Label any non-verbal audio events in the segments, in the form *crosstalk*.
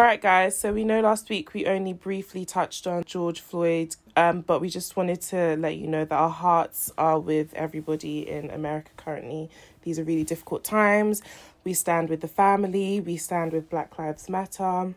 All right, guys. So we know last week we only briefly touched on George Floyd, um, but we just wanted to let you know that our hearts are with everybody in America currently. These are really difficult times. We stand with the family, we stand with Black Lives Matter.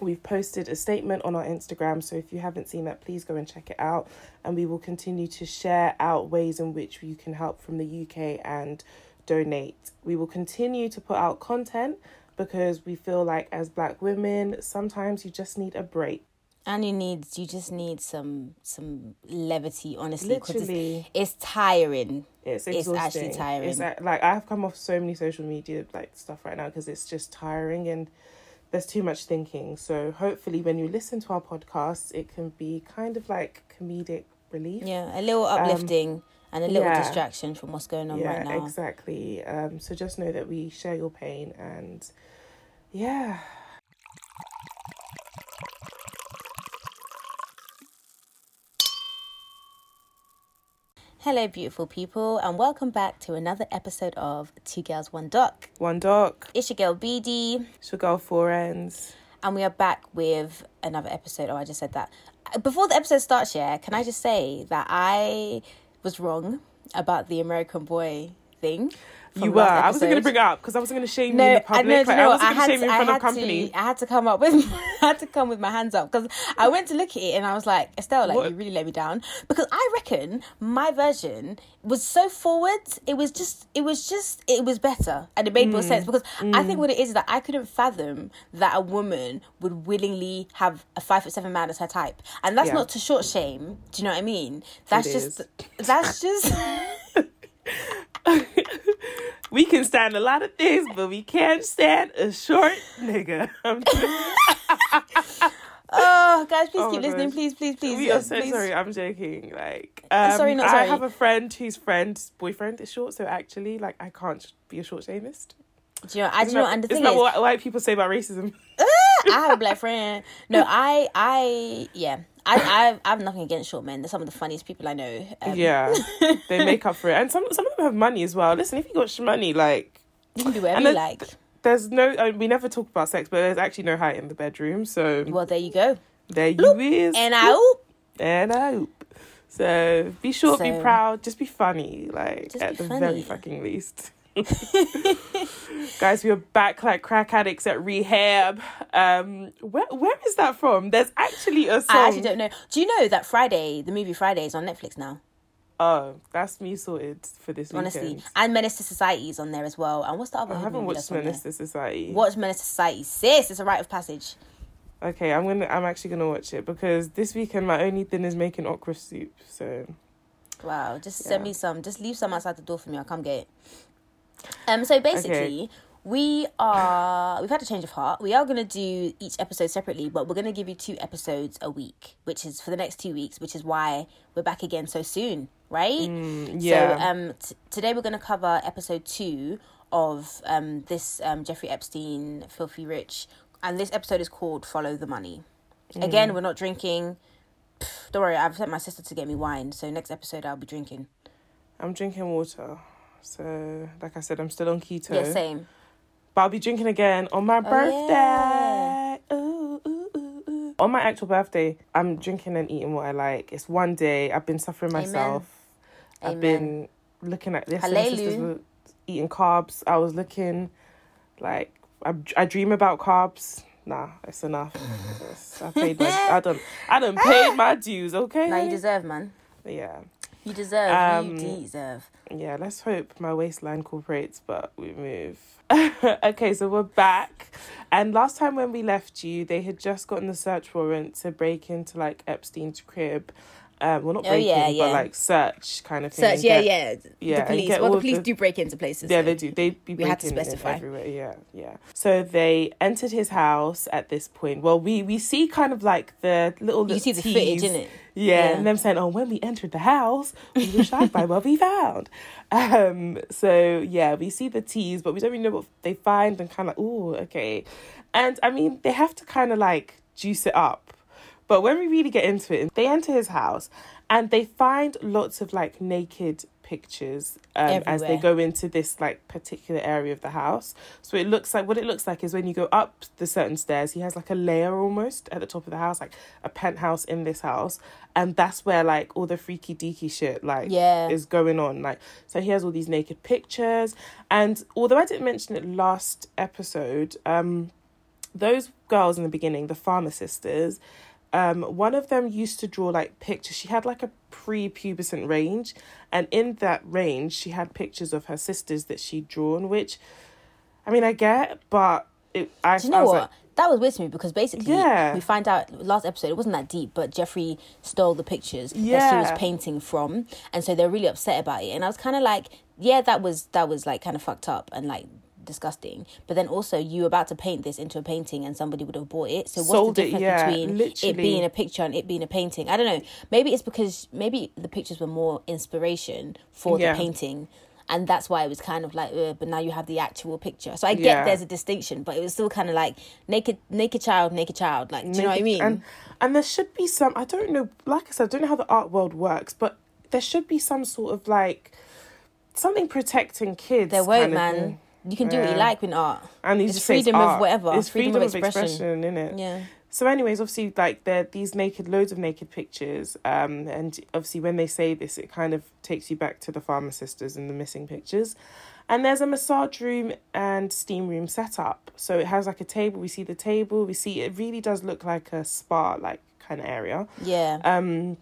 We've posted a statement on our Instagram, so if you haven't seen that, please go and check it out. And we will continue to share out ways in which you can help from the UK and donate. We will continue to put out content because we feel like as black women, sometimes you just need a break. And you need you just need some some levity, honestly. 'cause Literally. It's, it's tiring. It's It's actually tiring. It's like, like I've come off so many social media like stuff right now because it's just tiring and there's too much thinking. So hopefully, when you listen to our podcast, it can be kind of like comedic relief. Yeah, a little uplifting um, and a little yeah. distraction from what's going on yeah, right now. exactly. Um, so just know that we share your pain and yeah. Hello, beautiful people, and welcome back to another episode of Two Girls One Doc. One doc, It's your girl BD, should go four ends. and we are back with another episode. Oh, I just said that. Before the episode starts, yeah, can I just say that I was wrong about the American boy thing? You were. I wasn't going to bring it up because I wasn't going to shame you in No, the public. know. like, you I wasn't going to had shame to, you in front of company. to, I had to come up with, *laughs* I had to come with my hands up because I went to look at it and I was like, Estelle, like What? you really let me down because I reckon my version was so forward. It was just, it was just, it was better and it made Mm. more sense because I think what it is is that I couldn't fathom that a woman would willingly have a five foot seven man as her type, and that's Yeah. not to short shame. Do you know what I mean? That's It just, is. that's just. *laughs* *laughs* *laughs* we can stand a lot of things, but we can't stand a short nigga. *laughs* I'm *laughs* Oh, guys, please Oh keep listening, gosh. please, please, please. we are yes, so please. sorry. I'm joking. Like, um, Sorry, not sorry. I have a friend whose friend's boyfriend is short, so actually, like, I can't be a short shamist. Do you know? I do Isn't you know, that- and the isn't thing what white people say about racism? I have a black friend. No, I, I, yeah, I, I, I have nothing against short men. They're some of the funniest people I know. Um, yeah, *laughs* they make up for it, and some some of them have money as well. Listen, if you got money, like, you can do whatever you like. there's no. I mean, we never talk about sex, but there's actually no height in the bedroom. So Well, there you go. there you is. And I hope and I hope. So be short, be proud, just be funny, like at the funny. very fucking least. *laughs* Guys, we are back like crack addicts at rehab. Um, where where is that from? There's actually a song. I actually don't know. Do you know that Friday, the movie Friday, is on Netflix now? Oh, that's me sorted for this weekend. Honestly, and Menace to Society is on there as well. And what's the other? I haven't watched? Menace to Society. Watch Menace to Society, sis. It's a rite of passage. Okay, I'm gonna. I'm actually gonna watch it because this weekend my only thing is making okra soup. So Wow, just send me some. Just leave some outside the door for me. I'll come get it. Um. So basically, we are. We've had a change of heart. We are gonna do each episode separately, but we're gonna give you two episodes a week, which is for the next two weeks, which is why we're back again so soon, right? Mm, yeah. So um, t- today we're gonna cover episode two of um this um Jeffrey Epstein filthy rich, and this episode is called "Follow the Money." Mm. Again, we're not drinking. Pff, Don't worry, I've sent my sister to get me wine, so next episode I'll be drinking. I'm drinking water. So like I said, I'm still on keto. Yeah, same. But I'll be drinking again on my oh, birthday. Ooh, ooh, ooh, ooh. On my actual birthday, I'm drinking and eating what I like. It's one day. I've been suffering Amen. myself. I've Amen. been looking at this. Hallelujah. sisters were eating carbs. I was looking like I, I dream about carbs. Nah, it's enough. *laughs* I paid my I done I done paid *laughs* my dues. Okay. Now you deserve, man. yeah. You deserve. Um, you deserve. Yeah, let's hope my waistline cooperates, but we move. *laughs* okay, so we're back. And last time when we left you, they had just gotten the search warrant to break into like Epstein's crib. Um, well, not Oh, yeah, in, yeah. but like search kind of thing. Search, yeah, get- yeah. yeah, The police. Well, the police the- do break into places. Yeah, so- they do. They'd be We had to specify. everywhere. Yeah, yeah. So they entered his house at this point. Well, we we see kind of like the little. You see the footage, innit? Yeah, Yeah. and them saying, "Oh, when we entered the house, we were shocked by what we found." *laughs* Um, so yeah, we see the teas, but we don't really know what they find, and kind of, oh, okay. And I mean, they have to kind of like juice it up. But when we really get into it, they enter his house and they find lots of like naked pictures um, as they go into this like particular area of the house. So it looks like what it looks like is when you go up the certain stairs, he has like a layer almost at the top of the house, like a penthouse in this house, and that's where like all the freaky deaky shit like Yeah. is going on. Like so, he has all these naked pictures, and although I didn't mention it last episode, um, those girls in the beginning, the farmer sisters, um, one of them used to draw like pictures. She had like a pre-pubescent range, and in that range, she had pictures of her sisters that she'd drawn. Which, I mean, I get, but it. I, Do you I know was what? like, that was weird to me because basically Yeah. we find out last episode it wasn't that deep, but Jeffrey stole the pictures that she was painting from, and so they're really upset about it. And I was kind of like, yeah, that was that was like kind of fucked up and like disgusting. But then also you about to paint this into a painting, and somebody would have bought it. So what's Sold the it, difference yeah, between literally. it being a picture and it being a painting? I don't know. Maybe it's because maybe the pictures were more inspiration for Yeah. the painting. And that's why it was kind of like, uh, but now you have the actual picture. So I get Yeah. there's a distinction, but it was still kind of like naked, naked child, naked child. Like, do you know what I mean? And and there should be some. I don't know. Like I said, I don't know how the art world works, but there should be some sort of like something protecting kids. there won't, man. You can do what you like with art. And It's freedom of art. whatever, It's freedom freedom, of of expression. expression, in it? Yeah. So, anyways, obviously, like there, these naked, loads of naked pictures, um, and obviously, when they say this, it kind of takes you back to the farmer sisters and the missing pictures. And there's a massage room and steam room set up. So it has like a table. We see the table. We see it really does look like a spa, like kind of area. Yeah. Um,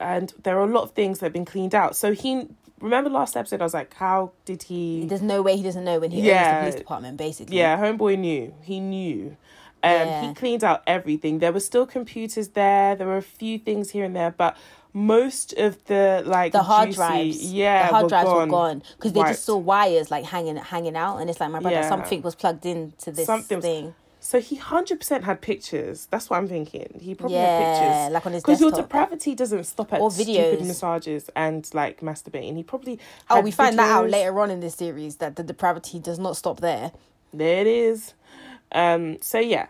and there are a lot of things that have been cleaned out. So he remember last episode. I was like, how did he? There's no way he doesn't know when he owns Yeah. the police department, basically. Yeah, homeboy knew. He knew. Um, Yeah. He cleaned out everything. There were still computers there. There were a few things here and there, but most of the like The hard juicy- drives, yeah, the hard were drives gone. were gone because they just saw wires like hanging, hanging out, and it's like my brother, Yeah. something was plugged into this Something thing. So he hundred percent had pictures. That's what I'm thinking. He probably had pictures. like on his Because your depravity doesn't stop at Or stupid videos. massages and like masturbating. He probably Oh, we find that out later on in this series that the depravity does not stop there. There it is. Um, so yeah,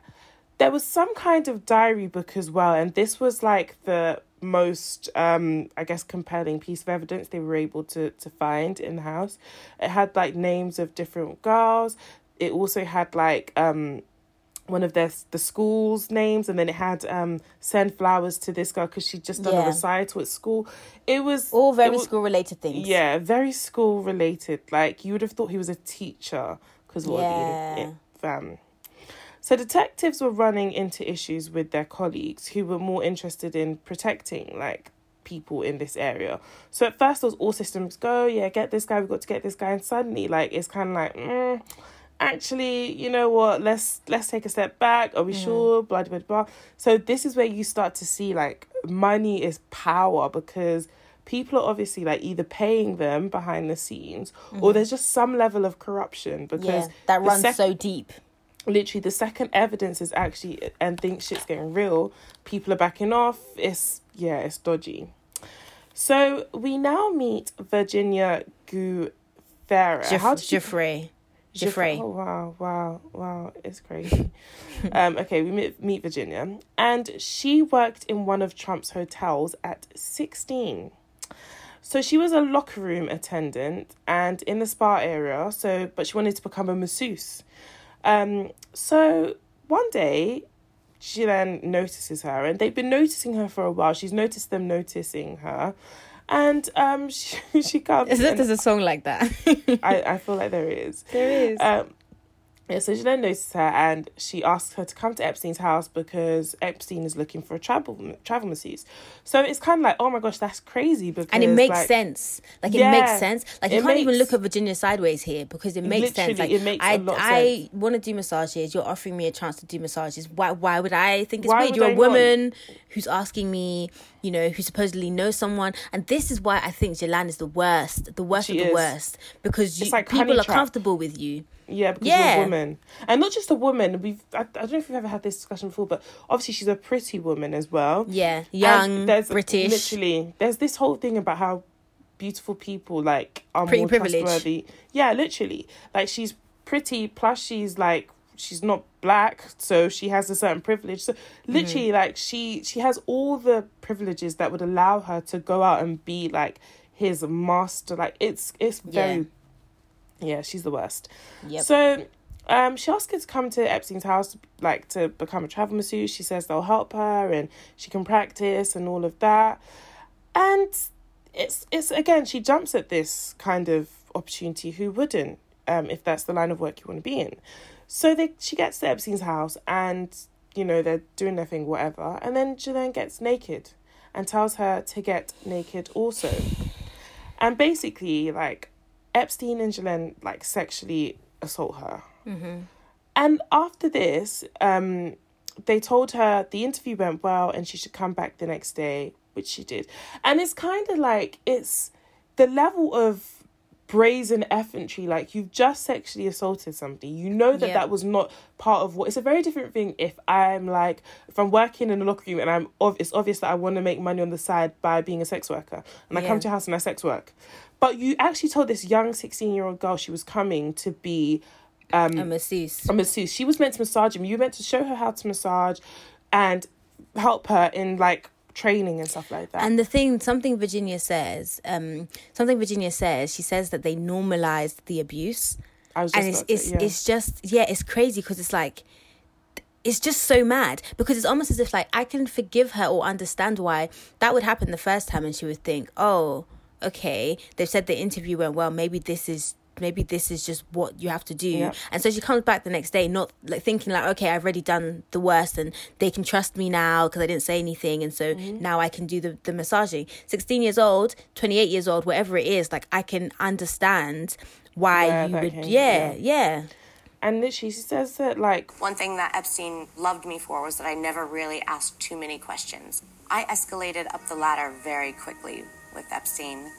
there was some kind of diary book as well, and this was like the most, um, I guess, compelling piece of evidence they were able to to find in the house. It had like names of different girls. It also had like um one of their the school's names, and then it had um send flowers to this girl because she just done Yeah. a recital at school. It was All very was- school related things. yeah, very school related. Like you would have thought he was a teacher because what Yeah. the. So detectives were running into issues with their colleagues who were more interested in protecting like people in this area. So at first it was all systems go, yeah, get this guy, we've got to get this guy, and suddenly like it's kind of like, mm, actually, you know what? Let's let's take a step back. Are we sure? Blah blah blah. So this is where you start to see like money is power because people are obviously like either paying them behind the scenes or mm-hmm. there's just some level of corruption because Yeah, that runs sec- so deep. literally the second evidence is actually and think shit's getting real people are backing off it's yeah it's dodgy so we now meet virginia Giuffre. Jeff- How did you- Jeffrey. Jeffrey. Oh wow, wow, wow! It's crazy. *laughs* um, okay, we meet, meet Virginia, and she worked in one of Trump's hotels at sixteen. So she was a locker room attendant and in the spa area. So, but she wanted to become a masseuse. Um, so one day, she then notices her, and they've been noticing her for a while. She's noticed them noticing her, and um, *laughs* she, she comes. Is it there's a song like that? *laughs* I, I feel like there is. there is. Um, yeah, so she then notices her and she asks her to come to Epstein's house because Epstein is looking for a travel travel masseuse. So it's kind of like, oh my gosh, that's crazy because and it makes like, sense. Like it Yeah, makes sense. Like you can't even look at Virginia sideways here because it makes sense. Like it makes I, I want to do massages. You're offering me a chance to do massages. Why? Why would I think it's Why weird? You're I a woman who's asking me. You know, who supposedly knows someone, and this is why I think Ghislaine is the worst, the worst She of the is. worst, because you, like people are trap. comfortable with you. Yeah, because Yeah. you're a woman, and not just a woman. We've I, I don't know if we've ever had this discussion before, but obviously she's a pretty woman as well. Yeah, And young, there's British. Literally, there's this whole thing about how beautiful people like are Pretty more privilege. trustworthy. Yeah, literally. Like she's pretty, plus she's like she's not black, so she has a certain privilege. So literally, like she she has all the privileges that would allow her to go out and be like his master. Like it's it's very yeah, she's the worst. Yep. So um, she asked her to come to Epstein's house, like to become a travel masseuse. She says they'll help her and she can practice and all of that. And it's it's again, she jumps at this kind of opportunity. Who wouldn't? Um, if that's the line of work you want to be in. So they she gets to Epstein's house and you know they're doing their thing, whatever. And then Ghislaine gets naked and tells her to get naked also. And basically, like Epstein and Ghislaine like sexually assault her. Mm-hmm. And after this, um, they told her the interview went well and she should come back the next day, which she did. And it's kind of like it's the level of brazen effrontery like you've just sexually assaulted somebody you know that Yeah. that was not part of what it's a very different thing if i'm like if i'm working in a locker room and i'm ov- it's obvious that i want to make money on the side by being a sex worker and i come to your house and i sex work but you actually told this young 16 year old girl she was coming to be um A masseuse. a masseuse. She was meant to massage him. You were meant to show her how to massage and help her in like training and stuff like that. And the thing, something Virginia says, um, something Virginia says, she says that they normalized the abuse, I was just and it's it's yeah. it's just yeah, it's crazy because it's like, it's just so mad because it's almost as if like I can forgive her or understand why that would happen the first time, and she would think, oh, okay, they've said the interview went well, maybe this is. Maybe this is just what you have to do, Yeah. and so she comes back the next day, not like thinking like, okay, I've already done the worst, and they can trust me now because I didn't say anything, and so Mm-hmm. now I can do the the massaging. Sixteen years old, twenty eight years old, whatever it is, like I can understand why Where you would, came- yeah, yeah. yeah, and literally, she says that like One thing that Epstein loved me for was that I never really asked too many questions. I escalated up the ladder very quickly with Epstein.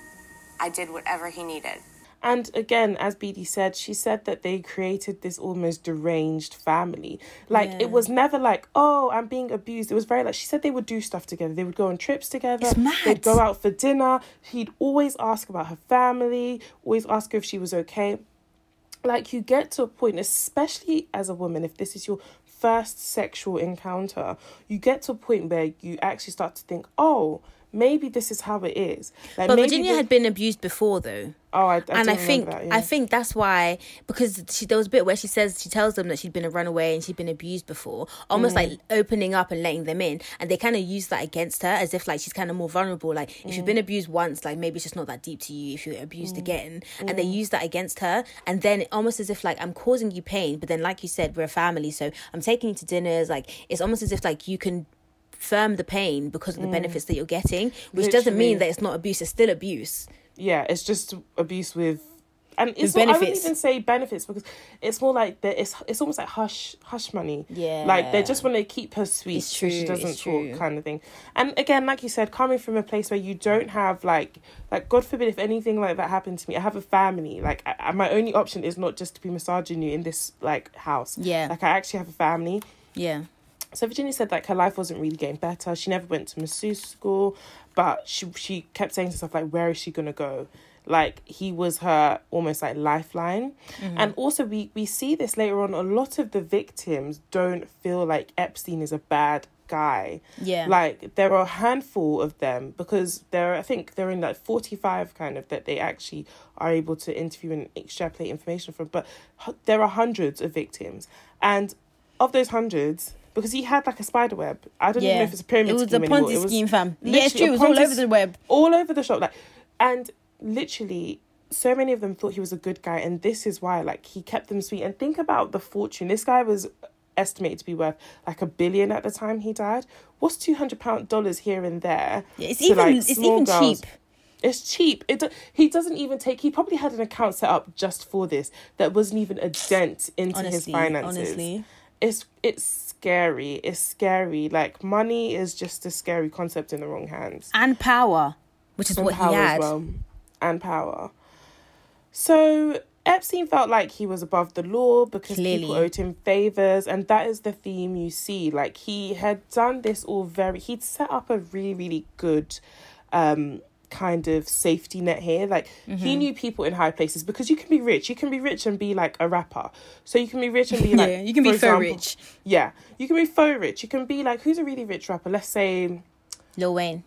I did whatever he needed. And again, as BD said, she said that they created this almost deranged family. Like Yeah. it was never like, oh, I'm being abused. It was very like she said they would do stuff together. They would go on trips together. It's mad. They'd go out for dinner. He'd always ask about her family, always ask her if she was okay. Like you get to a point, especially as a woman, if this is your first sexual encounter, you get to a point where you actually start to think, oh, maybe this is how it is. Like But maybe Virginia had been abused before, though. Oh, I, I and I think that, yeah. I think that's why because she there was a bit where she says she tells them that she'd been a runaway and she'd been abused before, almost Mm. like opening up and letting them in, and they kind of use that against her as if like she's kind of more vulnerable. Like if you've Mm. been abused once, like maybe it's just not that deep to you. If you're abused again, and Mm. they use that against her, and then almost as if like I'm causing you pain, but then like you said, we're a family, so I'm taking you to dinners. Like it's almost as if like you can firm the pain because of the benefits that you're getting, which doesn't mean Mm. That it's not abuse. It's still abuse. yeah, it's just abuse with, and it's not, I wouldn't benefits. even say benefits because it's more like that. It's it's almost like hush hush money. Yeah. like they just want to keep her sweet It's so she doesn't talk, true. kind of thing. And again, like you said, coming from a place where you don't have like like God forbid if anything like that happened to me, I have a family. Like I- my only option is not just to be massaging you in this like house. Yeah. like I actually have a family. Yeah. So Virginia said like her life wasn't really getting better. She never went to masseuse school, but she she kept saying to herself like, where is she gonna go? Like he was her almost like lifeline, Mm-hmm. and also we we see this later on. A lot of the victims don't feel like Epstein is a bad guy. Yeah. Like there are a handful of them because there are, I think they're in like forty five kind of that they actually are able to interview and extrapolate information from. But there are hundreds of victims, and of those hundreds, because he had like a spider web. I don't even know if it's a pyramid It was a scheme anymore. Ponzi was scheme, fam. Yeah, it's true. It was all over the web. all over the shop like and literally so many of them thought he was a good guy and this is why like he kept them sweet and think about the fortune this guy was estimated to be worth like a billion at the time he died what's 200 pound dollars here and there Yeah, it's even like, it's even girls? cheap. it's cheap it do- he doesn't even take he probably had an account set up just for this that wasn't even a dent into his finances honestly. It's it's scary it's scary like money is just a scary concept in the wrong hands And power, which is and what he had. well, and power. So Epstein felt like he was above the law because people Clearly. owed him favors, and that is the theme you see. Like he had done this all very. He'd set up a really really good. um kind of safety net here like Mm-hmm. he knew people in high places because you can be rich you can be rich and be like a rapper so you can be rich and be *laughs* like Yeah, you can be example- rich. yeah you can be faux rich you can be like who's a really rich rapper let's say Lil Wayne.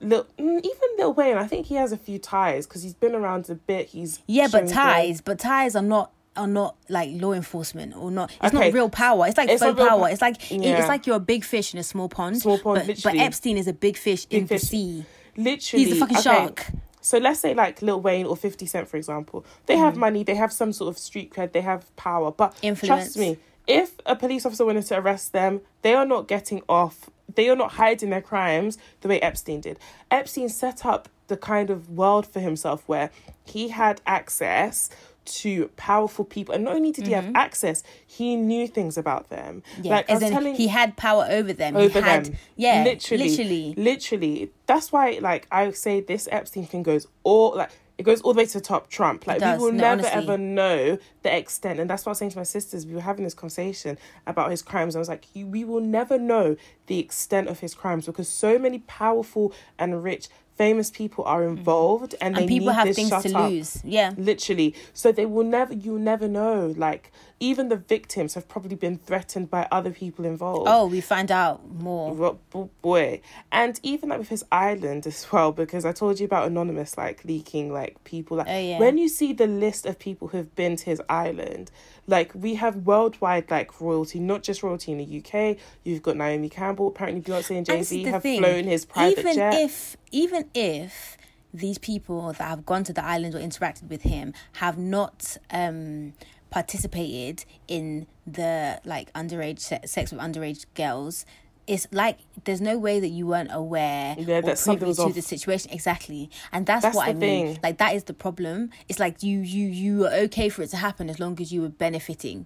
Lil, mm, even Lil Wayne, I think he has a few ties because he's been around a bit. He's Yeah, but ties, but ties are not are not like law enforcement or not. It's Okay. not real power. It's like It's faux power. pow- It's like Yeah. it's like you're a big fish in a small pond. Small pond, but, but. Epstein is a big fish in Big the sea. Literally He's a fucking okay, shark. So let's say like Lil Wayne or Fifty Cent, for example, they Mm. have money, they have some sort of street cred, they have power. But Influence. trust me, if a police officer wanted to arrest them, they are not getting off. They are not hiding their crimes the way Epstein did. Epstein set up the kind of world for himself where he had access to powerful people, and not only did he have access, he knew things about them. Mm-hmm. Yeah, like I as was telling he had power over them. over he had, them. Yeah, literally, literally. literally. That's why, like, I say this Epstein thing goes all like it goes all the way to the top. Trump, like, does. we will No, never honestly. ever know the extent, and that's what I was saying to my sisters. We were having this conversation about his crimes. I was like, we will never know the extent of his crimes because so many powerful and rich. Famous people are involved, and, Mm-hmm. and they people need have this things shut to up lose. Yeah. literally so they will never you'll never know like even the victims have probably been threatened by other people involved. Oh, we find out more. Boy. And even like with his island as well because i told you about anonymous like leaking like people like Oh, yeah. when you see the list of people who've been to his island like we have worldwide like royalty not just royalty in the uk you've got naomi campbell apparently beyonce and is jay-z have thing, flown his private even jet. if even if these people that have gone to the island or interacted with him have not um participated in the like underage se- sex with underage girls it's like there's no way that you weren't aware Yeah, or privy to off. the situation. Exactly. And that's, That's what i mean. thing. like that is the problem. It's like you you you are okay for it to happen as long as you were benefiting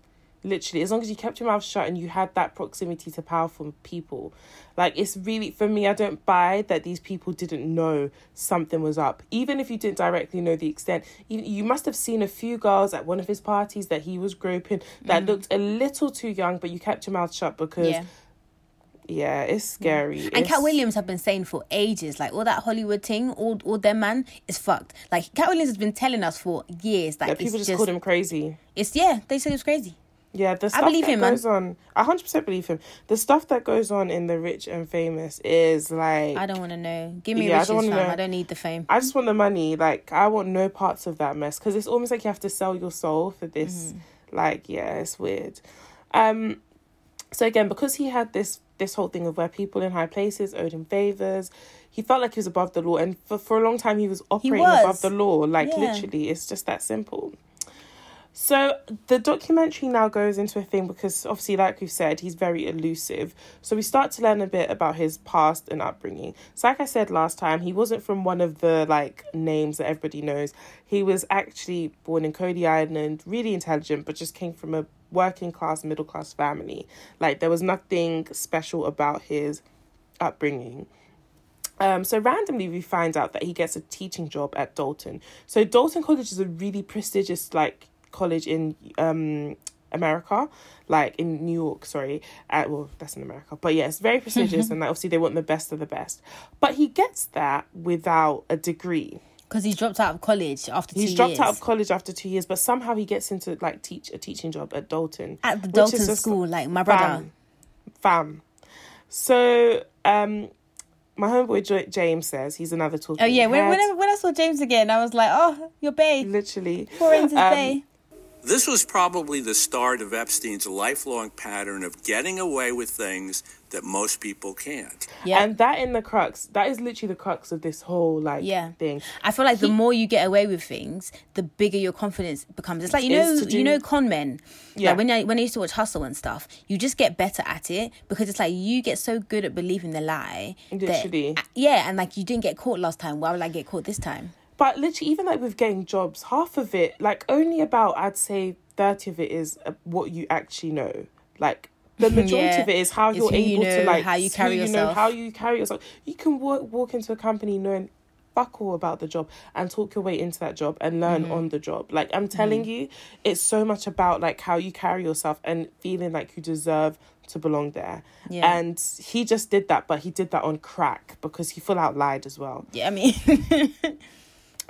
literally as long as you kept your mouth shut and you had that proximity to powerful people like it's really for me i don't buy that these people didn't know something was up. Even if you didn't directly know the extent you, you must have seen a few girls at one of his parties that he was groping that mm-hmm. looked a little too young but you kept your mouth shut because yeah. Yeah, it's scary. And Katt Williams have been saying for ages, like all that Hollywood thing, all all them man is fucked. Like Katt Williams has been telling us for years that yeah, people just, just, called him crazy. It's yeah, they said it was crazy. Yeah, the stuff believe that him, man. goes on. I hundred percent believe him. The stuff that goes on in the rich and famous is like I don't want to know. Give me Yeah, I don't. I don't need the fame. I just want the money. Like I want no parts of that mess because it's almost like you have to sell your soul for this. Mm-hmm. Like yeah, it's weird. Um, so again, because he had this this whole thing of where people in high places owed him favors, he felt like he was above the law, and for for a long time he was operating was. above the law. Like Yeah. literally, it's just that simple. So the documentary now goes into a thing because obviously, like we've said, he's very elusive. So we start to learn a bit about his past and upbringing. So like I said last time, he wasn't from one of the like names that everybody knows. He was actually born in Coney Island, really intelligent, but just came from a working class, middle class family. Like there was nothing special about his upbringing. Um, so randomly we find out that he gets a teaching job at Dalton. So Dalton College is a really prestigious like college in um America, like in New York, sorry. Uh, well, that's in America, but yeah, it's very prestigious, *laughs* and like, obviously they want the best of the best. But he gets that without a degree. Because he dropped out of college after two He's dropped years. out of college after two years, but somehow he gets into like teach a teaching job at Dalton at the Dalton just- school, like my brother. Fam. Fam. So, um, my homeboy James says he's another talking. Oh yeah, when, when, I, when I saw James again, I was like, oh, your bae, literally. Forensics Um, bae. This was probably the start of Epstein's lifelong pattern of getting away with things that most people can't. Yeah. And that in the crux, that is literally the crux of this whole like Yeah. thing. I feel like the more you get away with things, the bigger your confidence becomes. It's like you know, Is to you know, con men. Yeah. Like when I when I used to watch Hustle and stuff, you just get better at it because it's like you get so good at believing the lie. that- yeah, and like you didn't get caught last time. Why would I get caught this time? But literally, even like with getting jobs, half of it, like only about I'd say thirty of it is uh, what you actually know. Like *laughs* the majority Yeah. of it is how It's you're who you able to like how you carry you know, yourself. how you carry yourself. You can walk walk into a company knowing fuck all about the job and talk your way into that job and learn Mm-hmm. on the job. Like I'm telling you, it's so much about like how you carry yourself and feeling like you deserve to belong there. Yeah. And he just did that, but he did that on crack because he full out lied as well. Yeah, I mean, *laughs*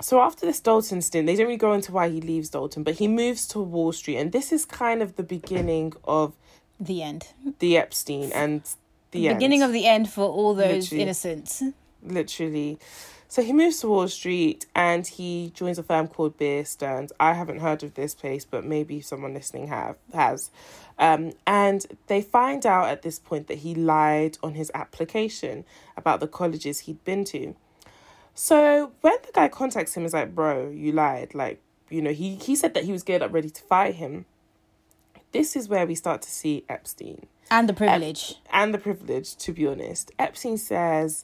So after this Dalton stint, they don't really go into why he leaves Dalton, but he moves to Wall Street, and this is kind of the beginning of the end. the Epstein and the Beginning end. of the end for all those Literally. innocents. literally. So he moves to Wall Street and he joins a firm called Bear Stearns. I haven't heard of this place, but maybe someone listening have has. Um, and they find out at this point that he lied on his application about the colleges he'd been to. So when the guy contacts him, is like, "Bro, you lied." Like, you know, he he said that he was geared up, ready to fight him. This is where we start to see Epstein And the privilege. and the privilege, to be honest. Epstein says,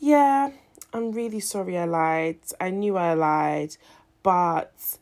Yeah, I'm really sorry I lied. I knew I lied, but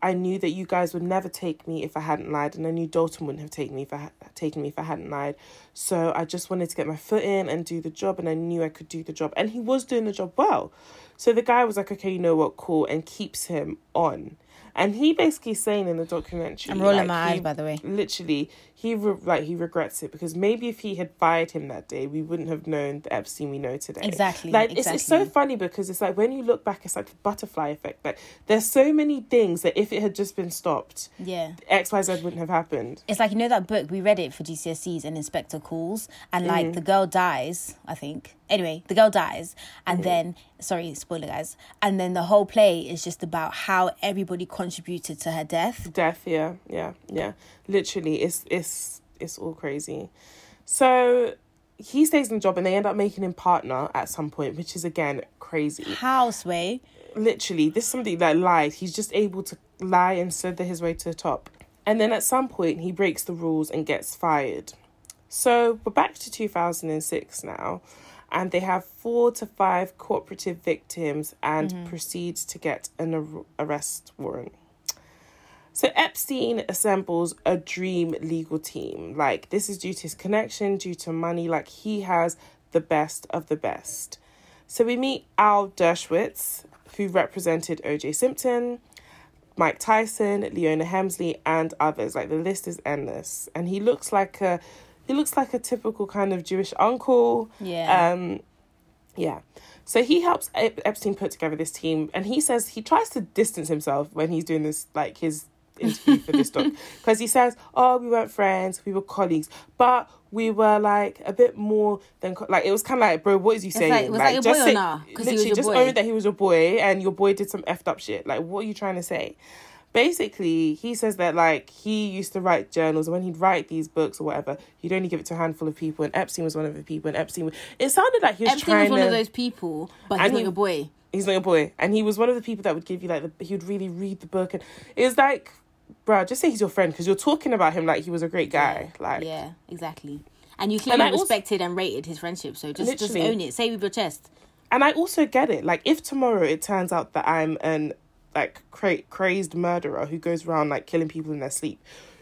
I knew that you guys would never take me if I hadn't lied, and I knew Dalton wouldn't have taken me if I taken me if I hadn't lied. So I just wanted to get my foot in and do the job, and I knew I could do the job, and he was doing the job well. So the guy was like, "Okay, you know what? Cool," and keeps him on. And he basically saying in the documentary, I'm rolling like, my eyes, by the way. literally he re- like he regrets it because maybe if he had fired him that day we wouldn't have known the epstein we know today Exactly, like it's, it's so funny because it's like when you look back it's like the butterfly effect like there's so many things that if it had just been stopped Yeah. xyz wouldn't have happened It's like you know that book we read it for GCSEs and Inspector calls and like Mm. the girl dies, I think. Anyway, the girl dies and Mm-hmm. then sorry, spoiler guys. And then the whole play is just about how everybody contributed to her death. death yeah yeah yeah literally it's it's it's all crazy. So he stays in the job and they end up making him partner at some point which is again crazy. How sway? literally this is somebody that lied. He's just able to lie and slither his way to the top. And then at some point he breaks the rules and gets fired. So we're back to 2006 now and they have four to five cooperative victims and mm-hmm. proceed to get an ar- arrest warrant so Epstein assembles a dream legal team. Like this is due to his connection, due to money. Like he has the best of the best. So we meet Al Dershowitz, who represented O.J. Simpson, Mike Tyson, Leona Helmsley, and others. Like the list is endless. And he looks like a he looks like a typical kind of Jewish uncle. Yeah. Um, yeah. So he helps Epstein put together this team, and he says he tries to distance himself when he's doing this, like his interview for this doc, *laughs* because he says, "Oh, we weren't friends, we were colleagues, but we were like a bit more than co-. like it was kind of like, bro, what is you saying? like- was that your just boy or say- nah? he was literally, just boy. own that he was your boy, and your boy did some effed up shit. Like, what are you trying to say?" Basically, he says that like he used to write journals, and when he'd write these books or whatever, he'd only give it to a handful of people. And Epstein was one of the people. And Epstein, was- it sounded like he was Epstein trying was one to of those people, but he's not he- your boy. he's not your boy and he was one of the people that would give you like the he would really read the book and it was like bro just say he's your friend because you're talking about him like he was a great guy like Yeah, exactly. And you clearly also- respected and rated his friendship, so just just own it. Say it with your chest. and i also get it like if tomorrow it turns out that i'm an like cra- crazed murderer who goes around like killing people in their sleep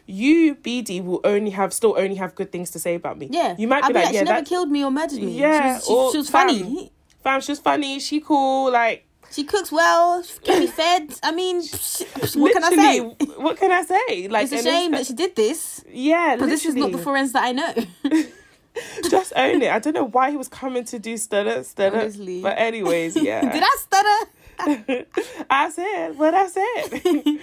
you bd will only have still only have good things to say about me Yeah, you might I'd be like, yeah she never that killed me or murdered me. Yeah, she was, she, or she was fam. funny. fam she's funny she cool like She cooks well. She can be fed. I mean, what can I say? what can i say like It's a shame that she did this, yeah but this is not the forensics that I know. *laughs* *laughs* just own it. I don't know why he was coming to do stutter, stutter. Honestly. But anyways, *laughs* yeah. did I stutter? I said what I said.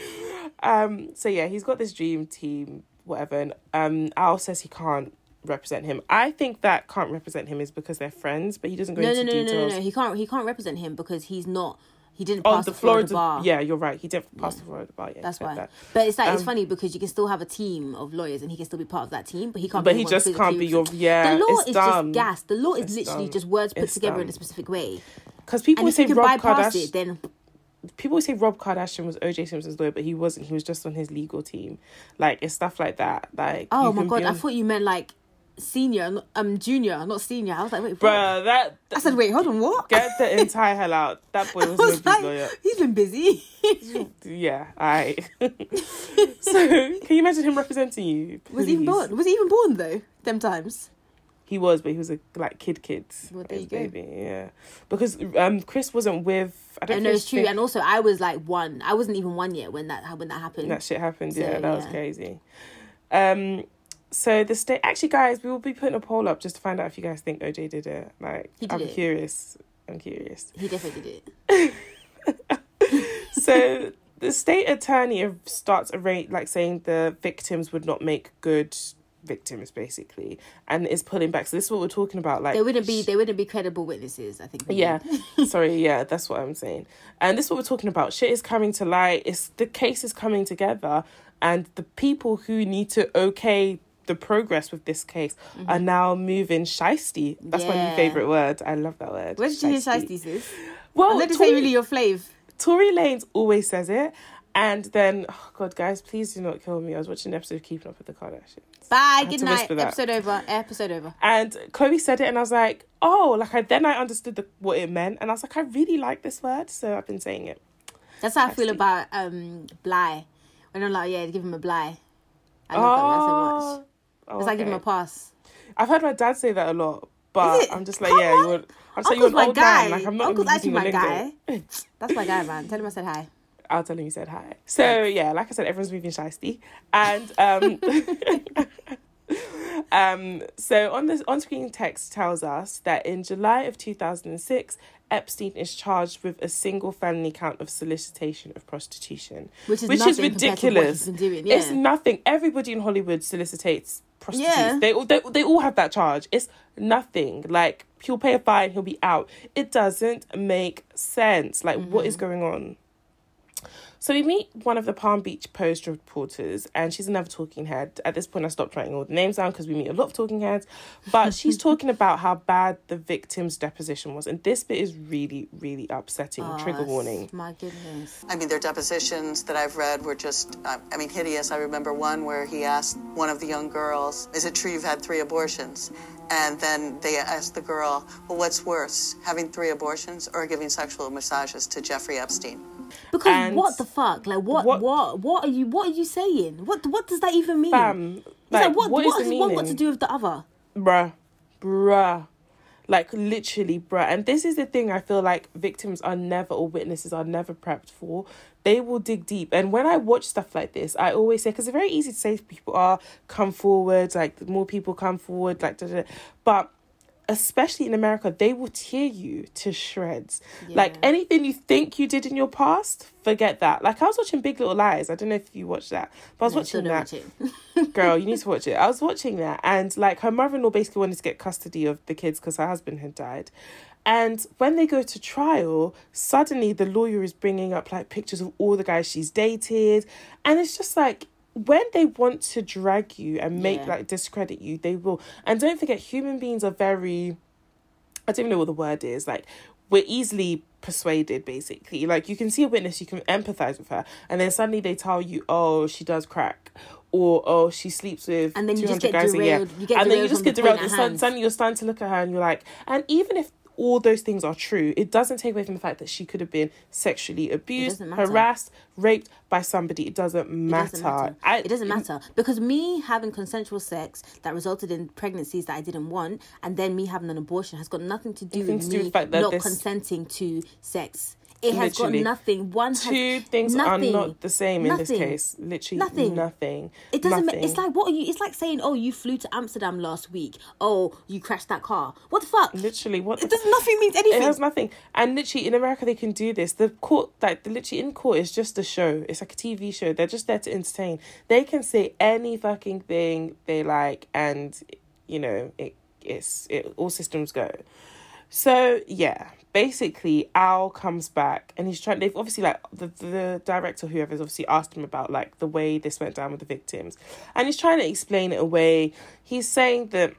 um. So yeah, he's got this dream team, whatever. And um, Al says he can't represent him. I think that can't represent him is because they're friends, but he doesn't go No, into no, no, no, no, details. no. He can't. He can't represent him because he's not. He didn't On pass the the, Florida, Florida, bar. yeah, you're right. He didn't pass the Florida bar. Yeah, That's why. that. But it's like it's Um, funny because you can still have a team of lawyers and he can still be part of that team, but he can't. But be he just can't be your- yeah, The law it's is dumb. just gas. The law is It's literally dumb. just words put It's together in a specific way. Because people And would if you say Rob Kardashian. it, then people say Rob Kardashian was OJ Simpson's lawyer, but he wasn't. He was just on his legal team. Like it's stuff like that. Like oh my god, be I thought you meant like senior, um, junior, not senior. I was like, wait? Bruh, that I said, wait, hold on, what? get the entire hell out. That boy *laughs* was, was like, lawyer. he's been busy. *laughs* Yeah, I. *laughs* so can you imagine him representing you? was he even born? Was he even born though? Them times. He was, but he was a like kid kid. Well, there you go. baby, yeah. Because um Chris wasn't with. I don't know it's true, and also I was like one. I wasn't even one yet when that when that happened. that shit happened. So, yeah, that was crazy. Um, so the state actually, guys, we will be putting a poll up just to find out if you guys think OJ did it. Like, did I'm it. curious. I'm curious. He definitely did it. *laughs* So the state attorney starts a rate like saying the victims would not make good victims basically and is pulling back so this is what we're talking about like They wouldn't be. They wouldn't be credible witnesses. I think. yeah *laughs* sorry yeah that's what i'm saying and this is what we're talking about shit is coming to light it's the case is coming together and the people who need to okay the progress with this case are now moving shisty that's my Mm-hmm. New favorite word i love that word Where did you hear shiesty, sis? well Let Tory- say really your flave. Tory Lanez always says it and then oh god guys please do not kill me i was watching an episode of keeping up with the kardashians Bye. Good night. Episode over. Episode over. And Khloe said it, and I was like, "Oh!" Like I then I understood the, what it meant, and I was like, "I really like this word," so I've been saying it. That's how I feel about um Bly. When I'm like, yeah, give him a Bly. I love that word so much. Oh, It's like give him a pass. I've heard my dad say that a lot, but I'm just like, Come yeah, on. you're. I'm saying Uncle's you're an my old guy. man. Like I'm not Uncle's actually my guy. *laughs* That's my guy, man. Tell him I said hi. I'll tell him you said hi. So yeah, like I said, everyone's moving shisty, and um, *laughs* um, so on this on-screen text tells us that in July of 2006, Epstein is charged with a single felony count of solicitation of prostitution, Which is which is nothing to what ridiculous. doing, It's nothing. Everybody in Hollywood solicitates prostitutes. Yeah. They, all- they they all have that charge. It's nothing. Like he'll pay a fine, he'll be out. It doesn't make sense. Like what is Mm-hmm. going on? So we meet one of the Palm Beach Post reporters, and she's another talking head. At this point, I stopped writing all the names down because we meet a lot of talking heads. But *laughs* she's talking about how bad the victim's deposition was, and this bit is really, really upsetting. Trigger Oh, warning. My goodness. I mean, their depositions that I've read were just, uh, I mean, hideous. I remember one where he asked one of the young girls, Is it true you've had three abortions? And then they asked the girl, Well, what's worse, having three abortions or giving sexual massages to Jeffrey Epstein? Because And what the fuck? Like what, what- what? What? are you? What are you saying? What? What does that even mean? Fam, like, like, what? what What, has one got to do with the other? bruh, bruh. Like literally, bruh. And this is the thing I feel like victims are never or witnesses are never prepped for. They will dig deep. And when I watch stuff like this, I always say, because it's very easy to say people, ah, come forward, like the more people come forward, like, da, da, da. but especially in America, they will tear you to shreds. Like anything you think you did in your past, forget that. Like I was watching Big Little Lies. I don't know if you watched that, but I was No, watching that watch *laughs* girl you need to watch it i was watching that and like her mother-in-law basically wanted to get custody of the kids because her husband had died and when they go to trial suddenly the lawyer is bringing up like pictures of all the guys she's dated and it's just like when they want to drag you and make Yeah. like discredit you they will and don't forget human beings are very I don't even know what the word is. Like, we're easily persuaded, basically. Like, you can see a witness, you can empathize with her, and then suddenly they tell you, oh, she does crack. Or oh she sleeps with And then you just 200 get guys derailed- you get and then you just get derailed. And at sudden- hand. suddenly you're starting to look at her and you're like, and even if all those things are true, it doesn't take away from the fact that she could have been sexually abused, harassed, raped by somebody. It doesn't matter. It doesn't matter. I- it doesn't matter because me having consensual sex that resulted in pregnancies that I didn't want, and then me having an abortion has got nothing to do with to do me with that not this- consenting to sex. It has got nothing. One has Two things nothing, are not the same in this case. Literally Nothing. nothing. It doesn't. ma- It's like what are you? It's like saying, "Oh, you flew to Amsterdam last week. Oh, you crashed that car. What the fuck? literally what It does nothing means anything. It has nothing. And literally in America they can do this. The court like the literally in court is just a show. It's like a TV show. They're just there to entertain. They can say any fucking thing they like and you know, it it's it all systems go. So yeah, basically Al comes back and he's trying they've obviously like the the director whoever's obviously asked him about like the way this went down with the victims. And he's trying to explain it away. He's saying that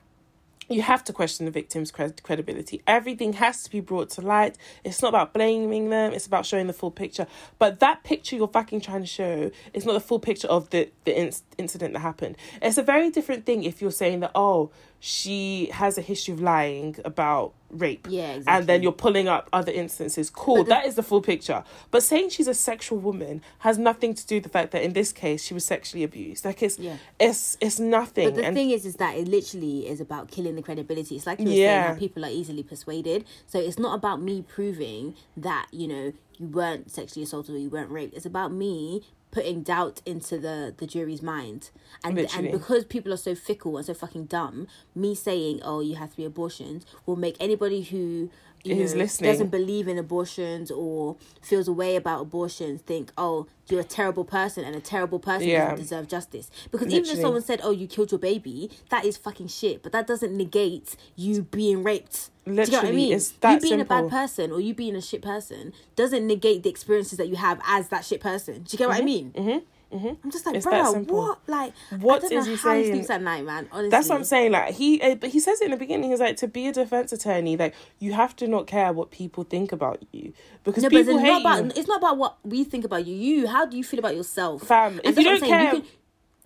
you have to question the victim's cred- credibility. Everything has to be brought to light. It's not about blaming them. It's about showing the full picture. But that picture you're fucking trying to show is not the full picture of the the inc- incident that happened. It's a very different thing if you're saying that oh she has a history of lying about rape. Yeah, And then you're pulling up other instances. Cool, the- that is the full picture. But saying she's a sexual woman has nothing to do with the fact that in this case she was sexually abused. Like it's Yeah. it's it's nothing. But the and thing is, is that it literally is about killing the credibility. It's like you were saying how people are easily persuaded. So it's not about me proving that you know you weren't sexually assaulted or you weren't raped. It's about me putting doubt into the the jury's mind. And Literally. and because people are so fickle and so fucking dumb, me saying oh you have three abortions will make anybody who you He's know, listening. doesn't believe in abortions or feels a way about abortions think, oh, you're a terrible person and a terrible person Yeah. doesn't deserve justice. Because even if someone said, oh, you killed your baby, that is fucking shit. But that doesn't negate you being raped. Do you know what I mean? it's that you being a bad person or you being a shit person doesn't negate the experiences that you have as that shit person. Do you get what I mean? Mm-hmm. I'm just like, It's bro, what? Like, What is he how he saying? sleeps at night, man. Honestly, That's what I'm saying. Like he, uh, but he says it in the beginning. He's like, to be a defense attorney, like you have to not care what people think about you because No, people hate not about you. it's not about what we think about you. You, how do you feel about yourself, Fam, if you don't saying. care you can,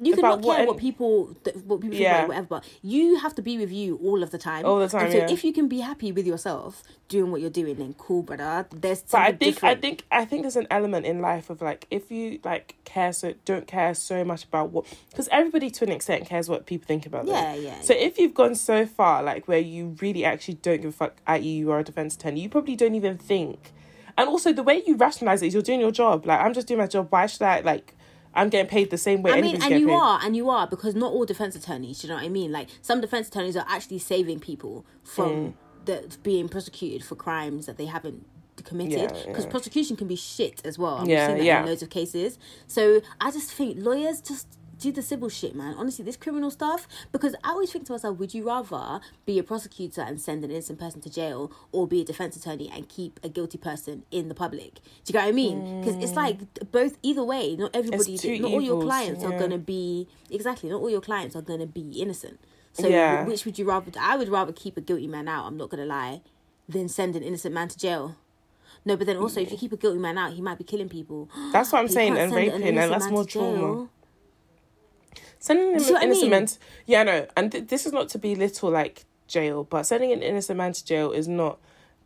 you can not what care any- what people th- what people Yeah. whatever. But you have to be with you all of the time. All the time, And so yeah. if you can be happy with yourself doing what you're doing, then cool, brother. There's But I think different. I think I think there's an element in life of like if you like care so don't care so much about what because everybody to an extent cares what people think about them. Yeah, yeah, So if you've gone so far like where you really actually don't give a fuck, i.e. you are a defense attorney, you probably don't even think. And also the way you rationalize it is you're doing your job. Like I'm just doing my job. Why should I like? I'm getting paid the same way. I mean, and you paid. are, and you are, because not all defense attorneys, you know what I mean? Like, some defense attorneys are actually saving people from Mm. the being prosecuted for crimes that they haven't committed. Because yeah. prosecution can be shit as well. I've Yeah, yeah. in loads of cases. So I just think lawyers just do the civil shit, man. Honestly, this criminal stuff, because I always think to myself, would you rather be a prosecutor and send an innocent person to jail or be a defense attorney and keep a guilty person in the public? Do you get what I mean? Because it's like both, either way, not everybody, Mm. not all your evils, clients are going to be, exactly, not all your clients are going to be innocent. So Yeah. which would you rather, I would rather keep a guilty man out, I'm not going to lie, than send an innocent man to jail. No, but then also, if you keep a guilty man out, he might be killing people. That's what I'm *gasps* saying, and send an raping, and that's more to jail. Sending an what I innocent mean? man, to- yeah, no, and th- this is not to belittle like jail, but sending an innocent man to jail is not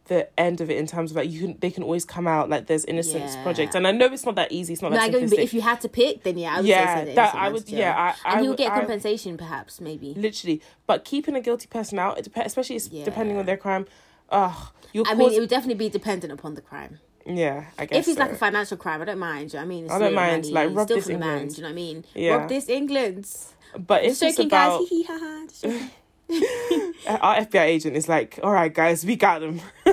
the end of it in terms of like you can they can always come out like there's innocence Yeah. projects, and I know it's not that easy. It's not No, that but if you had to pick, then yeah, I would Yeah, say that- I would- yeah, I- I and would get I- compensation, perhaps, maybe. literally, but keeping a guilty person out, it dep- especially it's Yeah. depending on their crime. Ugh, you'll I cause, mean, it would definitely be dependent upon the crime. Yeah, I guess If it's like a financial crime, I don't mind. you know I mean, It's I don't mind, money, like, rob still this the man. You know what I mean? Yeah. Rob this England. but it's Just about guys. Hee hee ha ha. *laughs* Our FBI agent is like, all right, guys, we got them. *laughs*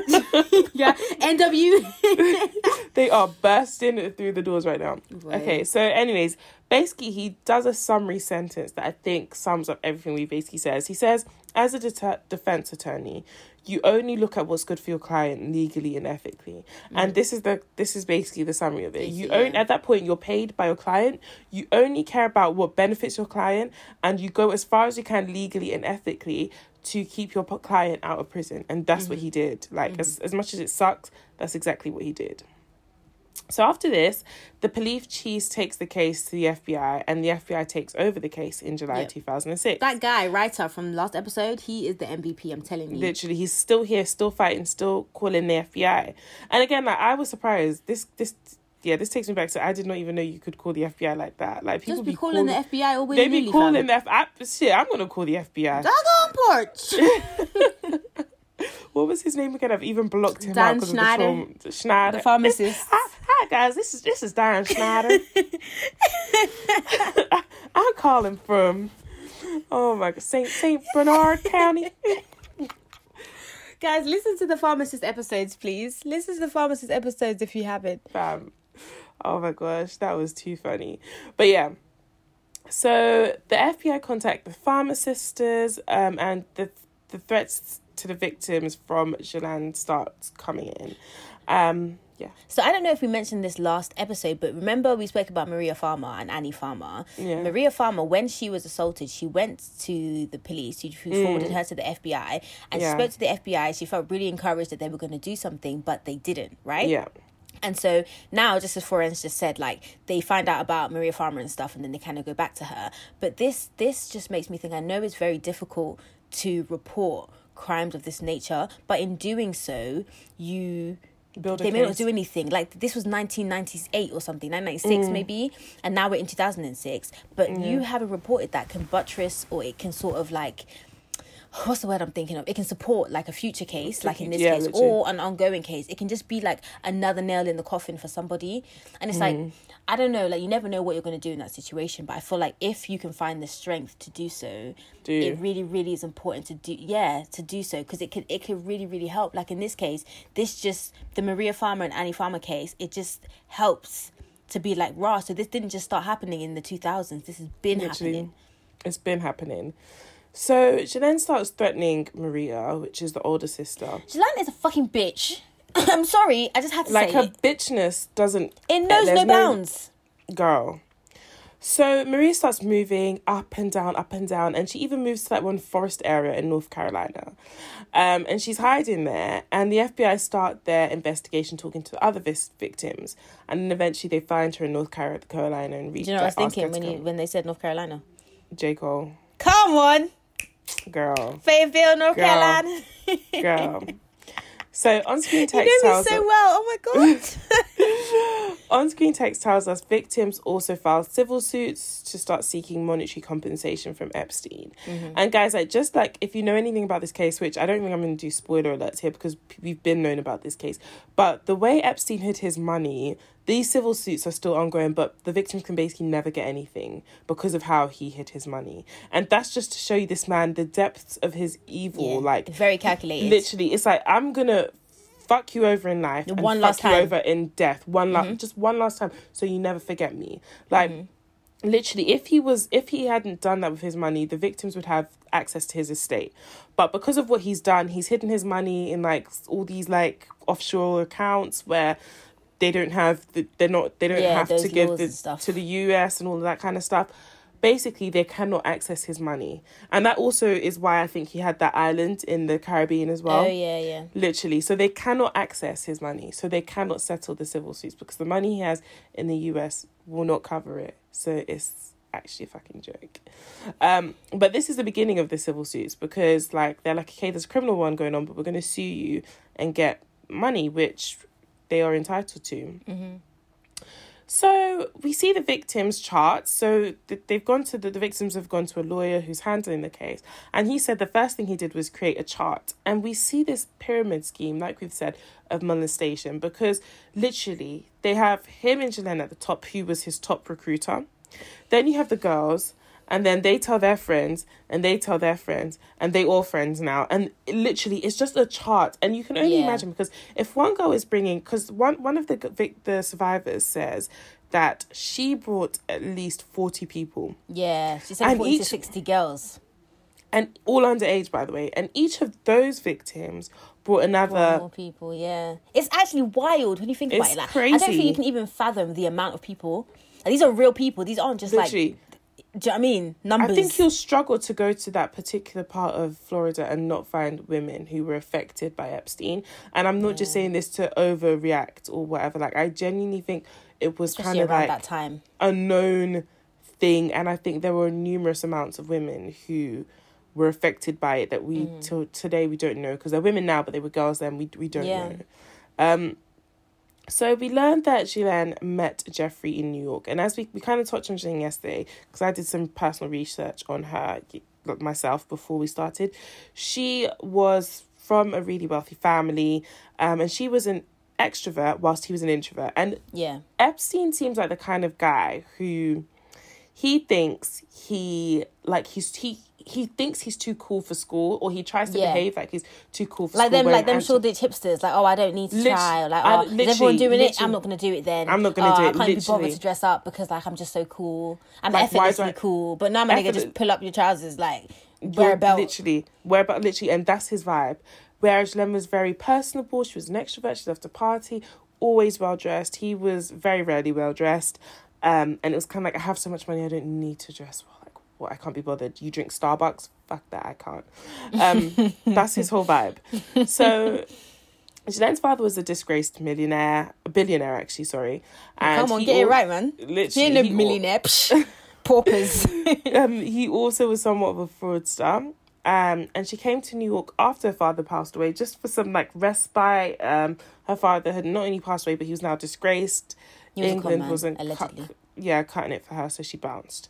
yeah, NW. *laughs* they are bursting through the doors right now. Right. Okay, so anyways, basically he does a summary sentence that I think sums up everything we basically says. He says, as a defense attorney, you only look at what's good for your client legally and ethically. And this is the this is basically the summary of it. You Mm. Own yeah. at that point you're paid by your client. You only care about what benefits your client and you go as far as you can legally and ethically to keep your client out of prison. And that's Mm-hmm. what he did. Like as as much as it sucks, that's exactly what he did. So after this, the police chief takes the case to the FBI, and the FBI takes over the case in July Yep. two thousand and six. that guy, Reiter from last episode, he is the MVP. I'm telling you. Literally, he's still here, still fighting, still calling the FBI. And again, like I was surprised. This, this, yeah, this takes me back to I did not even know you could call the FBI like that. Like people Just be be calling the FBI all They be calling the F. I, shit, I'm gonna call the FBI. Doggone porch. *laughs* What was his name again? I've even blocked him Dan out because Schneider. of the trauma. Schneider, The pharmacist. *laughs* Hi, guys, this is this is Dan Schneider. *laughs* I'm calling from oh my god, Saint Saint Bernard County. *laughs* Guys, listen to the pharmacist episodes, please. Listen to the pharmacist episodes if you haven't. Fam. Oh my gosh, that was too funny. But yeah. So the FBI contact the sisters, um, and the the threats to the victims from Ghislaine starts coming in. Um, yeah. So I don't know if we mentioned this last episode, but remember we spoke about Maria Farmer and Annie Farmer. Yeah. Maria Farmer, when she was assaulted, she went to the police who, who forwarded her to the FBI, and she Mm. Spoke to the FBI. She felt really encouraged that they were going to do something, but they didn't. Right? Yeah. And so now, just as Florence just said, like they find out about Maria Farmer and stuff, and then they kind of go back to her. But this this just makes me think. I know it's very difficult to report crimes of this nature, but in doing so, you Build they may not do anything. Like this was 1998 or something, 1996 mm. maybe, and now we're in 2006. But you haven't reported that can buttress or it can sort of like *sighs* what's the word I'm thinking of? It can support like a future case, like in this Yeah, case, literally. or an ongoing case. It can just be like another nail in the coffin for somebody. And it's like, mm. I don't know, like you never know what you're going to do in that situation. But I feel like if you can find the strength to do so, Do. it really, really is important to do. Yeah, to do so because it could, it could really, really help. Like in this case, this just the Maria Farmer and Annie Farmer case. It just helps to be like raw. So this didn't just start happening in the 2000s. This has been Literally, happening. it's been happening. So she then starts threatening Maria, which is the older sister. Ghislaine is a fucking bitch. *coughs* I'm sorry, I just had to Like say her it. bitchness doesn't. It knows there's no bounds. girl. So Marie starts moving up and down, up and down, and she even moves to that one forest area in North Carolina. Um, and she's hiding there, and the FBI start their investigation, talking to the other vis- victims, and then eventually they find her in North Carolina and reach. Do you know what I was thinking when you when they said North Carolina? J Cole, Come on, girl, Fayetteville, North Girl. Carolina. girl. *laughs* So on screen you text know me so well. Oh my god. *laughs* On screen text tells us victims also filed civil suits to start seeking monetary compensation from Epstein. Mm-hmm. And guys, like just like if you know anything about this case, which I don't think I'm going to do spoiler alerts here because we've been known about this case, but the way Epstein hid his money, these civil suits are still ongoing, but the victims can basically never get anything because of how he hid his money. And that's just to show you this man the depths of his evil. Yeah, like very calculated. literally it's like i'm gonna fuck you over in life and One fuck last you time. over in death one last mm-hmm. just one last time so you never forget me like mm-hmm. literally if he was if he hadn't done that with his money the victims would have access to his estate but because of what he's done he's hidden his money in like all these like offshore accounts where they don't have the, they're not they don't Yeah, have to give the, to the US and all of that kind of stuff. Basically they cannot access his money. And that also is why i think he had that island in the caribbean as well. Oh yeah, yeah. literally. So they cannot access his money. So they cannot settle the civil suits because the money he has in the us will not cover it. So it's actually a fucking joke. Um but this is the beginning of the civil suits because like they're like okay there's a criminal one going on but we're going to sue you and get money which they are entitled to mm-hmm. so we see the victims' charts. So they've gone to the, the victims have gone to a lawyer who's handling the case, and he said the first thing he did was create a chart. And we see this pyramid scheme, like we've said, of molestation because literally they have him and Ghislaine at the top, who was his top recruiter. Then you have the girls, and then they tell their friends, and they tell their friends, and they all friends now. And literally, it's just a chart, and you can only Yeah. imagine because if one girl is bringing, because one one of the the survivors says that she brought at least forty people, Yeah, she said And 40 to 60 girls. and all underage, by the way. And each of those victims brought another. More people, yeah. It's actually wild when you think about it. It's. Like, I don't think you can even fathom the amount of people. And these are real people. These aren't just Literally, like, do you know what I mean? Numbers. I think you'll struggle to go to that particular part of Florida and not find women who were affected by Epstein. And I'm not just saying this to overreact or whatever. Like I genuinely think it was kind of like that time. a known thing, and I think there were numerous amounts of women who were affected by it that we Mm. till today we don't know because they're women now, but they were girls then. We we don't Yeah. know. Um, so we learned that Ghislaine met Jeffrey in New York, and as we, we kind of touched on Ghislaine yesterday, because I did some personal research on her myself before we started. She was from a really wealthy family, um, and she was an extrovert whilst he was an introvert, and Yeah. Epstein seems like the kind of guy who he thinks he like he's he he thinks he's too cool for school or he tries to Yeah. behave like he's too cool for Like school. them, like them actually- Shoreditch hipsters. Like, oh, I don't need to Lit- try. Or like, oh, is everyone doing it? I'm not gonna do it then. I'm not gonna oh, do I can't be bothered to dress up because like I'm just so cool. I'm Like, effortlessly I- cool. But now my nigga just pull up your trousers, like wear a belt. Literally, wear a belt, literally, and that's his vibe. Whereas Lem was very personable. She was an extrovert. She loved to party. Always well dressed. He was very rarely well dressed. Um, and it was kind of like I have so much money, I don't need to dress well. What? I can't be bothered. You drink Starbucks? Fuck that, I can't. Um, *laughs* that's his whole vibe. So. Jeanette's father was a disgraced millionaire, a billionaire actually, sorry. And Come on, he get it right, man. Literally, She ain't no he millionaire. *laughs* Paupers. *laughs* um, he also was somewhat of a fraudster. Um, and she came to New York after her father passed away, just for some like respite. Um, her father had not only passed away, but he was now disgraced. He was England man, wasn't allegedly. Cut, yeah, cutting it for her, so she bounced.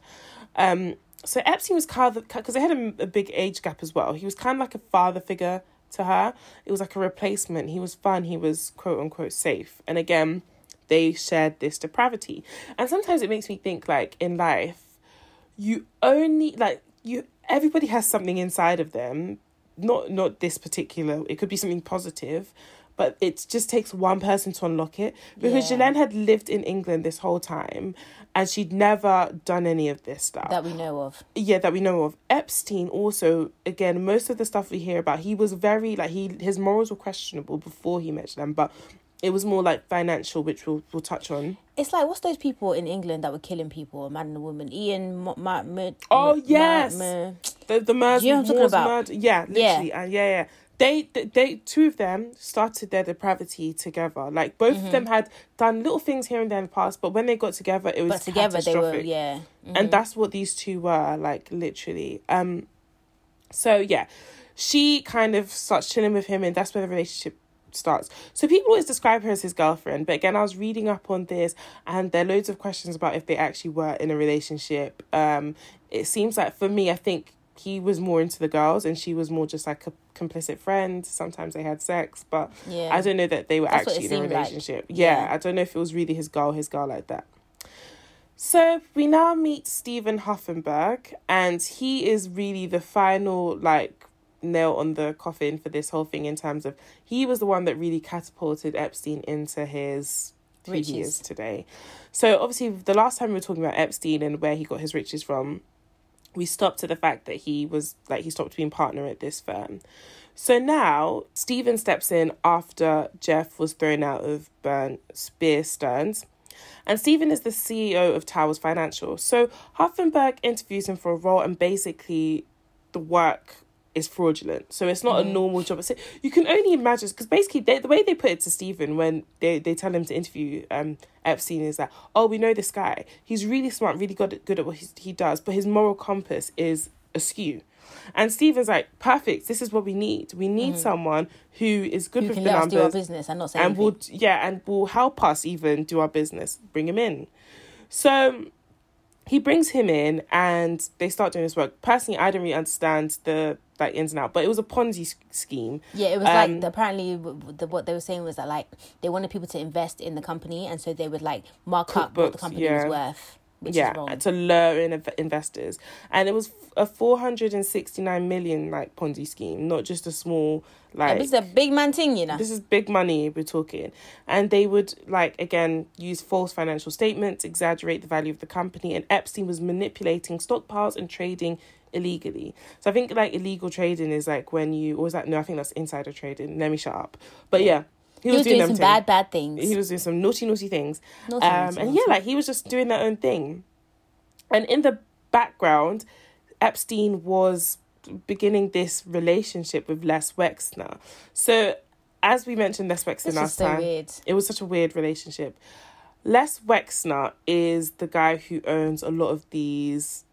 Um, so Epstein was kind of because they had a, a big age gap as well. He was kind of like a father figure to her. It was like a replacement. He was fun. He was quote unquote safe. And again, they shared this depravity. And sometimes it makes me think like in life, you only like you everybody has something inside of them. Not not this particular. It could be something positive, but it just takes one person to unlock it because Yeah. Had lived in England this whole time and she'd never done any of this stuff That we know of. yeah that we know of epstein also again most of the stuff we hear about he was very like he his morals were questionable before he met them but it was more like financial which we'll, we'll touch on It's like what's those people in England that were killing people, a man and a woman. Ian, Ma- Ma- Ma- Oh, yes! The the murder, you know what I'm talking about? murder yeah literally yeah. Uh, yeah yeah they, they two of them started their depravity together. Like both Mm-hmm. of them had done little things here and there in the past but when they got together it was but together they were yeah. and that's what these two were like literally. Um so yeah. She kind of starts chilling with him and that's where the relationship starts. So people always describe her as his girlfriend but again i was reading up on this and there are loads of questions about if they actually were in a relationship. Um it seems like for me i think he was more into the girls and she was more just like a complicit friend sometimes they had sex but Yeah. i don't know that they were That's actually in a seemed like. relationship yeah, Yeah. i don't know if it was really his girl his girl like that so we now meet Steven Hoffenberg, and he is really the final like nail on the coffin for this whole thing in terms of he was the one that really catapulted Epstein into his who he Riches. is today. So obviously the last time we were talking about Epstein and where he got his riches from, we stopped at the fact that he was like he stopped being partner at this firm. So now Steven steps in after Jeff was thrown out of Burn Spear Stearns. And Steven is the CEO of Towers Financial. So Hoffenberg interviews him for a role, and basically, the work is fraudulent. So it's not a normal job. So you can only imagine because basically they, the way they put it to Steven when they, they tell him to interview um Epstein is that oh we know this guy he's really smart really good at, good at what he, he does but his moral compass is askew. And Steven's like, perfect. This is what we need. We need someone who is good Who with the us do our numbers business and not say and anything. will yeah and will help us even do our business bring him in so he brings him in and they start doing this work. Personally i don't really understand the like ins and out but it was a ponzi scheme. Yeah, it was Um, like the, apparently the, what they were saying was that like they wanted people to invest in the company, and so they would like mark up what the company yeah. was worth, which yeah is to lure in investors. And it was a 469 million like ponzi scheme not just a small like It's a big man thing, you know. this is big money we're talking. And they would like again use false financial statements exaggerate the value of the company and epstein was manipulating stockpiles and trading illegally. So i think like illegal trading is like when you or was that no i think that's insider trading. Let me shut up. But yeah he was doing some them bad, bad things. he was doing some naughty naughty things Naughty, um naughty, and naughty. yeah like he was just doing their own thing and in the background epstein was beginning this relationship with les wexner so as we mentioned les wexner This is last so time weird. it was such a weird relationship les wexner is the guy who owns a lot of these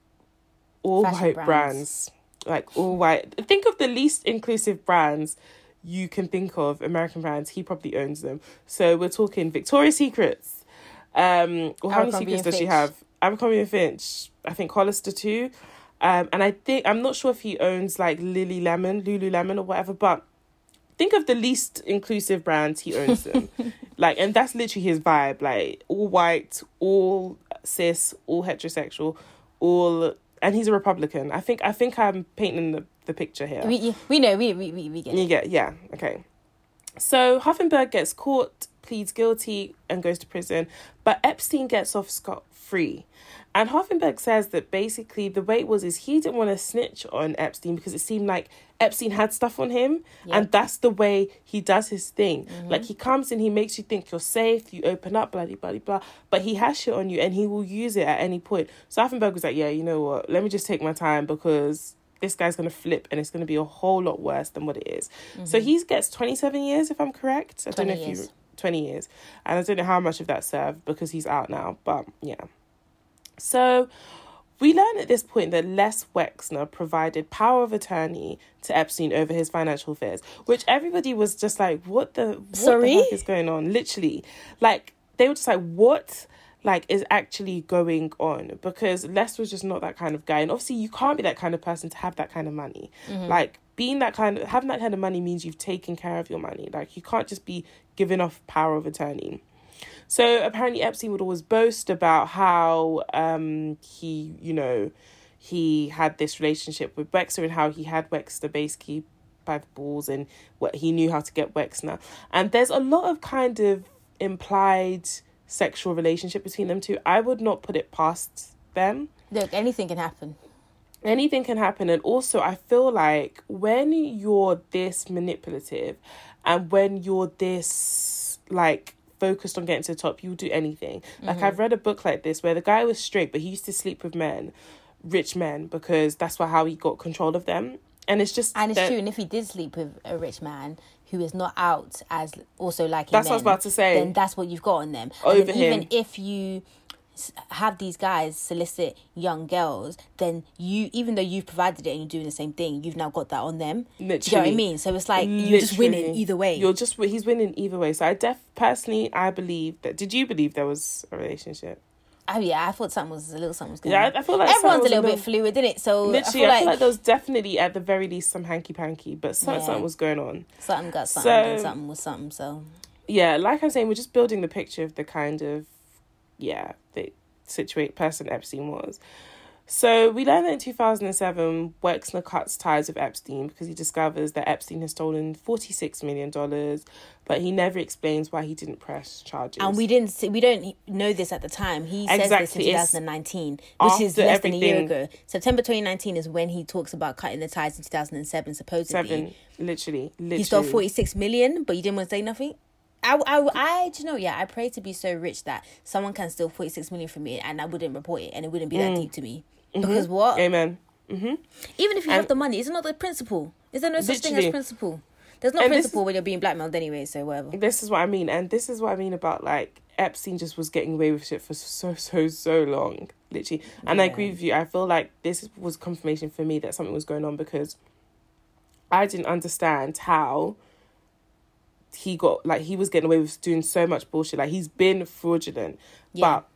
all Fashion white brands. brands like all white think of the least inclusive brands you can think of American brands, he probably owns them. So we're talking Victoria's Secrets. Um, well, how many secrets does she Fitch. have? Abercrombie and Finch. I think Hollister too. Um, and I think I'm not sure if he owns like Lily Lemon, Lululemon, or whatever. But think of the least inclusive brands he owns them. *laughs* like, and that's literally his vibe. Like all white, all cis, all heterosexual, all. And he's a Republican. I think. I think I'm painting the, the picture here. We, we know, we, we, we, we get You it. get yeah, okay. So Hoffenberg gets caught, pleads guilty, and goes to prison, but Epstein gets off scot free. And Hoffenberg says that basically the way it was is he didn't want to snitch on Epstein because it seemed like Epstein had stuff on him, and that's the way he does his thing. Mm-hmm. Like he comes in, he makes you think you're safe, you open up, blah blah blah blah, but he has shit on you, and he will use it at any point. So Hoffenberg was like, yeah, you know what? Let me just take my time because this guy's gonna flip, and it's gonna be a whole lot worse than what it is. So mm-hmm. he gets twenty seven years, if I'm correct. I don't know 20 if you years. twenty years, and I don't know how much of that served because he's out now, but yeah. So we learn at this point that Les Wexner provided power of attorney to Epstein over his financial affairs, which everybody was just like, what the, what Sorry? the heck is going on? Literally. Like, they were just like, what? Like is actually going on because Les was just not that kind of guy. And obviously you can't be that kind of person to have that kind of money. Like being that kind of having that kind of money means you've taken care of your money. Like you can't just be giving off power of attorney. So apparently Epstein would always boast about how um he you know he had this relationship with Wexner and how he had Wexner basically by the balls and what he knew how to get Wexner. And there's a lot of kind of implied sexual relationship between them two I would not put it past them Look, anything can happen. anything can happen and also i feel like when you're this manipulative and when you're this like focused on getting to the top you'll do anything like Mm-hmm. i've read a book like this where the guy was straight but he used to sleep with men rich men because that's what how he got control of them and it's just And it's that- true. And if he did sleep with a rich man who is not out as also like That's what I was about to say. then that's what you've got on them. Over then even if you have these guys solicit young girls, then you, even though you've provided it and you're doing the same thing, you've now got that on them. Do you know what I mean? So it's like you're just winning either way. you're just he's winning either way so i def personally i believe that did you believe there was a relationship Oh yeah, I thought something was a little something was going Yeah, on. I- feel like everyone's a little a bit fluid, isn't it? So Literally, I feel I like, like there was definitely at the very least some hanky panky, but something, Yeah. something was going on. something got something, So- and something was something. So Yeah, like I'm saying, we're just building the picture of the kind of yeah the situate person Epstein was. So we learned that in 2007, Wexner cuts ties with Epstein because he discovers that Epstein has stolen 46 million dollars, but he never explains why he didn't press charges. and we didn't see, we don't know this at the time. He says this in 2019, which is less than a year ago. September 2019 is when he talks about cutting the ties in 2007. Supposedly, seven, literally, literally. he stole 46 million, but you didn't want to say nothing. I, I, I, do you know, yeah, I pray to be so rich that someone can steal 46 million from me and I wouldn't report it and it wouldn't be Mm. that deep to me. Because what? Amen. Even if you have the money, it's not the principle. Is there no such thing as principle? There's no And principle when you're being blackmailed anyway, so whatever. this is what I mean, and this is what I mean about like Epstein just was getting away with shit for so so so long, literally. And I agree with you. I feel like this was confirmation for me that something was going on because I didn't understand how he got like he was getting away with doing so much bullshit. Like he's been fraudulent, Yeah. but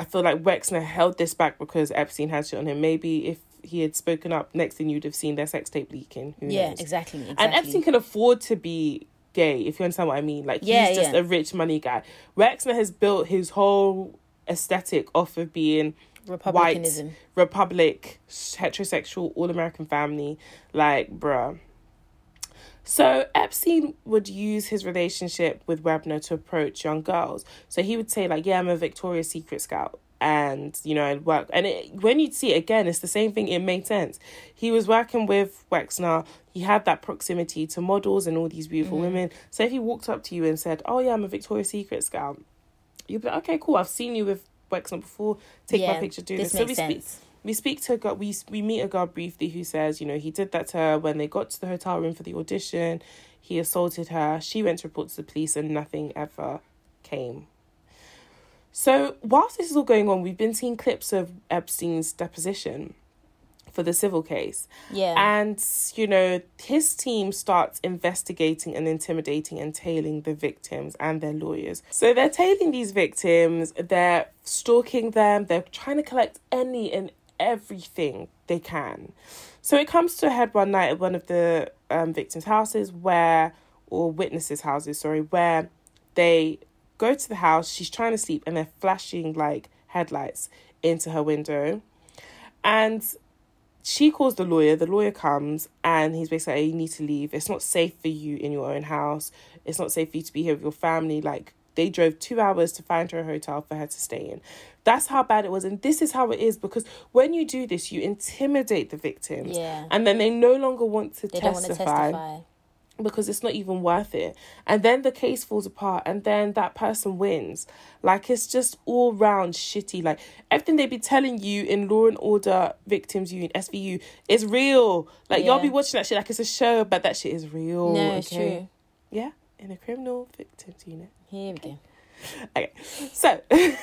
I feel like Wexner held this back because Epstein had shit on him. Maybe if he had spoken up, next thing you'd have seen their sex tape leaking. Who Yeah, exactly, exactly. And Epstein can afford to be gay, if you understand what I mean. Like Yeah, he's just yeah. a rich money guy. Wexner has built his whole aesthetic off of being white, Republicanism. republic, heterosexual, all American family. Like, bruh. So Epstein would use his relationship with Wexner to approach young girls. So he would say like, "Yeah, I'm a Victoria's Secret scout." And you know, I'd work, and it, when you'd see it again, it's the same thing. It made sense. He was working with Wexner. He had that proximity to models and all these beautiful mm-hmm. women. So if he walked up to you and said, "Oh yeah, I'm a Victoria's Secret scout," you'd be like, "Okay, cool. I've seen you with Wexner before. Take my picture. Do this this." So we speak sense. We speak to a girl we we meet a girl briefly who says you know he did that to her when they got to the hotel room for the audition. He assaulted her. She went to report to the police and nothing ever came. So whilst this is all going on we've been seeing clips of epstein's deposition for the civil case. Yeah. and you know his team starts investigating and intimidating and tailing the victims and their lawyers. So they're tailing these victims they're stalking them they're trying to collect any and everything they can so it comes to a head one night at one of the um, victims houses where or witnesses houses sorry where they go to the house she's trying to sleep and they're flashing like headlights into her window and she calls the lawyer. The lawyer comes and he's basically like, you need to leave. It's not safe for you in your own house. It's not safe for you to be here with your family. Like they drove two hours to find her a hotel for her to stay in. That's how bad it was. And this is how it is because when you do this, you intimidate the victims. Yeah. And then they no longer want to they don't want to testify testify. because it's not even worth it. And then the case falls apart and then that person wins. Like it's just all round shitty. Like everything they be telling you in Law and Order Victims Unit, SVU, is real. Like y'all be watching that shit like it's a show, but that shit is real. No, it's true. Yeah, in a criminal victims unit. Here we go. Okay, so *laughs*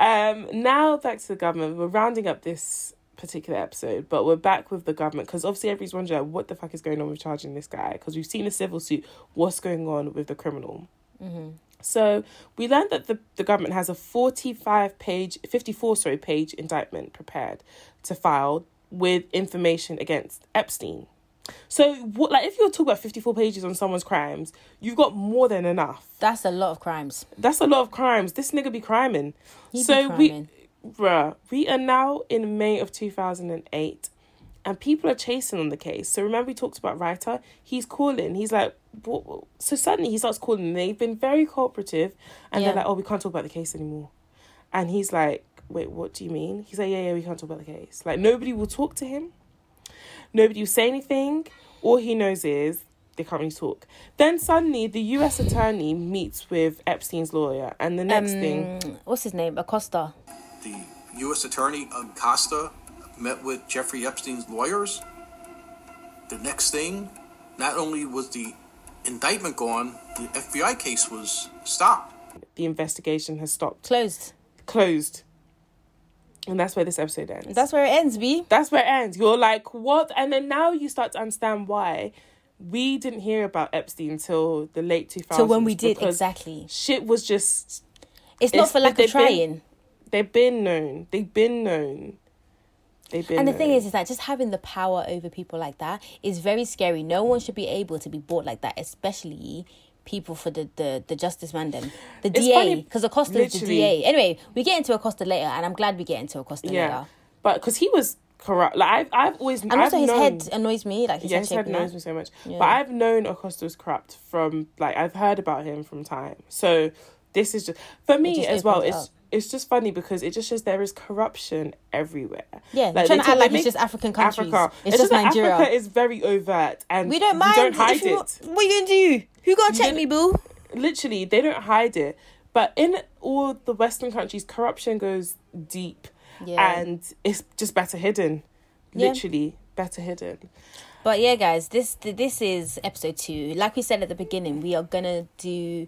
um, now back to the government. We're rounding up this particular episode, but we're back with the government because obviously everybody's wondering what the fuck is going on with charging this guy because we've seen a civil suit. What's going on with the criminal? So we learned that the, the government has a 45 page, 54, sorry, page indictment prepared to file with information against Epstein. So, what, like, if you're talking about 54 pages on someone's crimes, you've got more than enough. That's a lot of crimes. That's a lot of crimes. This nigga be criming. He be so, criming. we, bruh, we are now in May of 2008 and people are chasing on the case. So, remember, we talked about Reiter? He's calling. He's like, what, so suddenly he starts calling. And they've been very cooperative and Yeah. they're like, oh, we can't talk about the case anymore. And he's like, wait, what do you mean? He's like, yeah, yeah, we can't talk about the case. Like, nobody will talk to him. Nobody will say anything. All he knows is they can't really talk. Then suddenly the US attorney meets with Epstein's lawyer, and the next thing, Um, what's his name? Acosta. The U.S. Attorney Acosta met with Jeffrey Epstein's lawyers. The next thing, not only was the indictment gone, the FBI case was stopped. the investigation has stopped, Closed. closed. And that's where this episode ends. That's where it ends, B. that's where it ends. You're like, what? And then now you start to understand why we didn't hear about Epstein till the late 2000s. So when we did, exactly. Shit was just, It's not for lack of they've been- trying. they've been known. They've been known. They've been And the known. thing is, is that just having the power over people like that is very scary. No one should be able to be bought like that, especially people for the the, the justice man them, the It's DA, because Acosta is the. DA. Anyway, we get into Acosta later, and I'm glad we get into Acosta yeah. later. But because he was corrupt. Like, I've, I've always. And also, I've his known, head annoys me. Like his yeah, head his head annoys me so much. Yeah. But I've known Acosta was corrupt from like I've heard about him from time. So this is just for me just as well. It's up. It's just funny because it just shows there is corruption everywhere. Yeah, Like, trying to act like it's just African countries. Africa. It's, just that Nigeria. Africa is very overt, and we don't mind. don't hide you- it. What are you gonna do? Who gonna check me, boo? Literally, they don't hide it. But in all the Western countries, corruption goes deep, Yeah. and it's just better hidden. Yeah. Literally, better hidden. But yeah, guys, this this is episode two. Like we said at the beginning, we are gonna do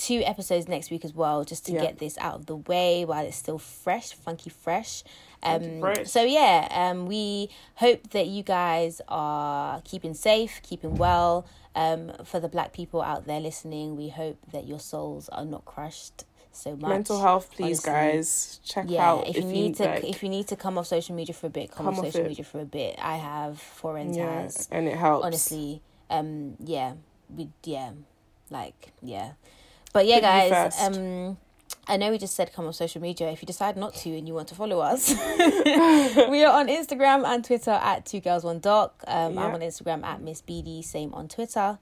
two episodes next week as well, just to Yeah. get this out of the way while it's still fresh, funky fresh. Um, Funky fresh. so yeah, um, we hope that you guys are keeping safe, keeping well. Um, for the black people out there listening, we hope that your souls are not crushed so much. Mental health, please, honestly. guys. Check Yeah, out if you need to, like, if you need to come off social media for a bit, come, Come off off social it. media for a bit. I have, Forens yeah, and it helps. honestly um yeah we yeah like yeah but yeah guys um I know we just said come on social media. If you decide not to and you want to follow us, *laughs* we are on Instagram and Twitter at Two Girls One Doc. Um, Yeah. I'm on Instagram at Miss BD. Same on Twitter.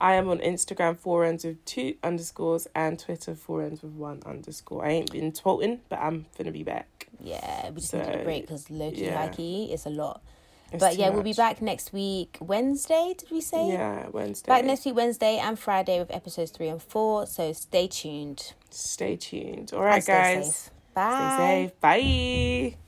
I am on Instagram four ends with two underscores and Twitter four ends with one underscore. I ain't been tweeting, but I'm gonna be back. Yeah, we just So, needed a break because Loki yeah. high key, it's a lot. It's but yeah, we'll be back next week Wednesday. Did we say? Yeah, Wednesday. Back next week Wednesday and Friday with episodes three and four. So stay tuned. Stay tuned. All right, guys. safe. Bye. Stay safe. Bye.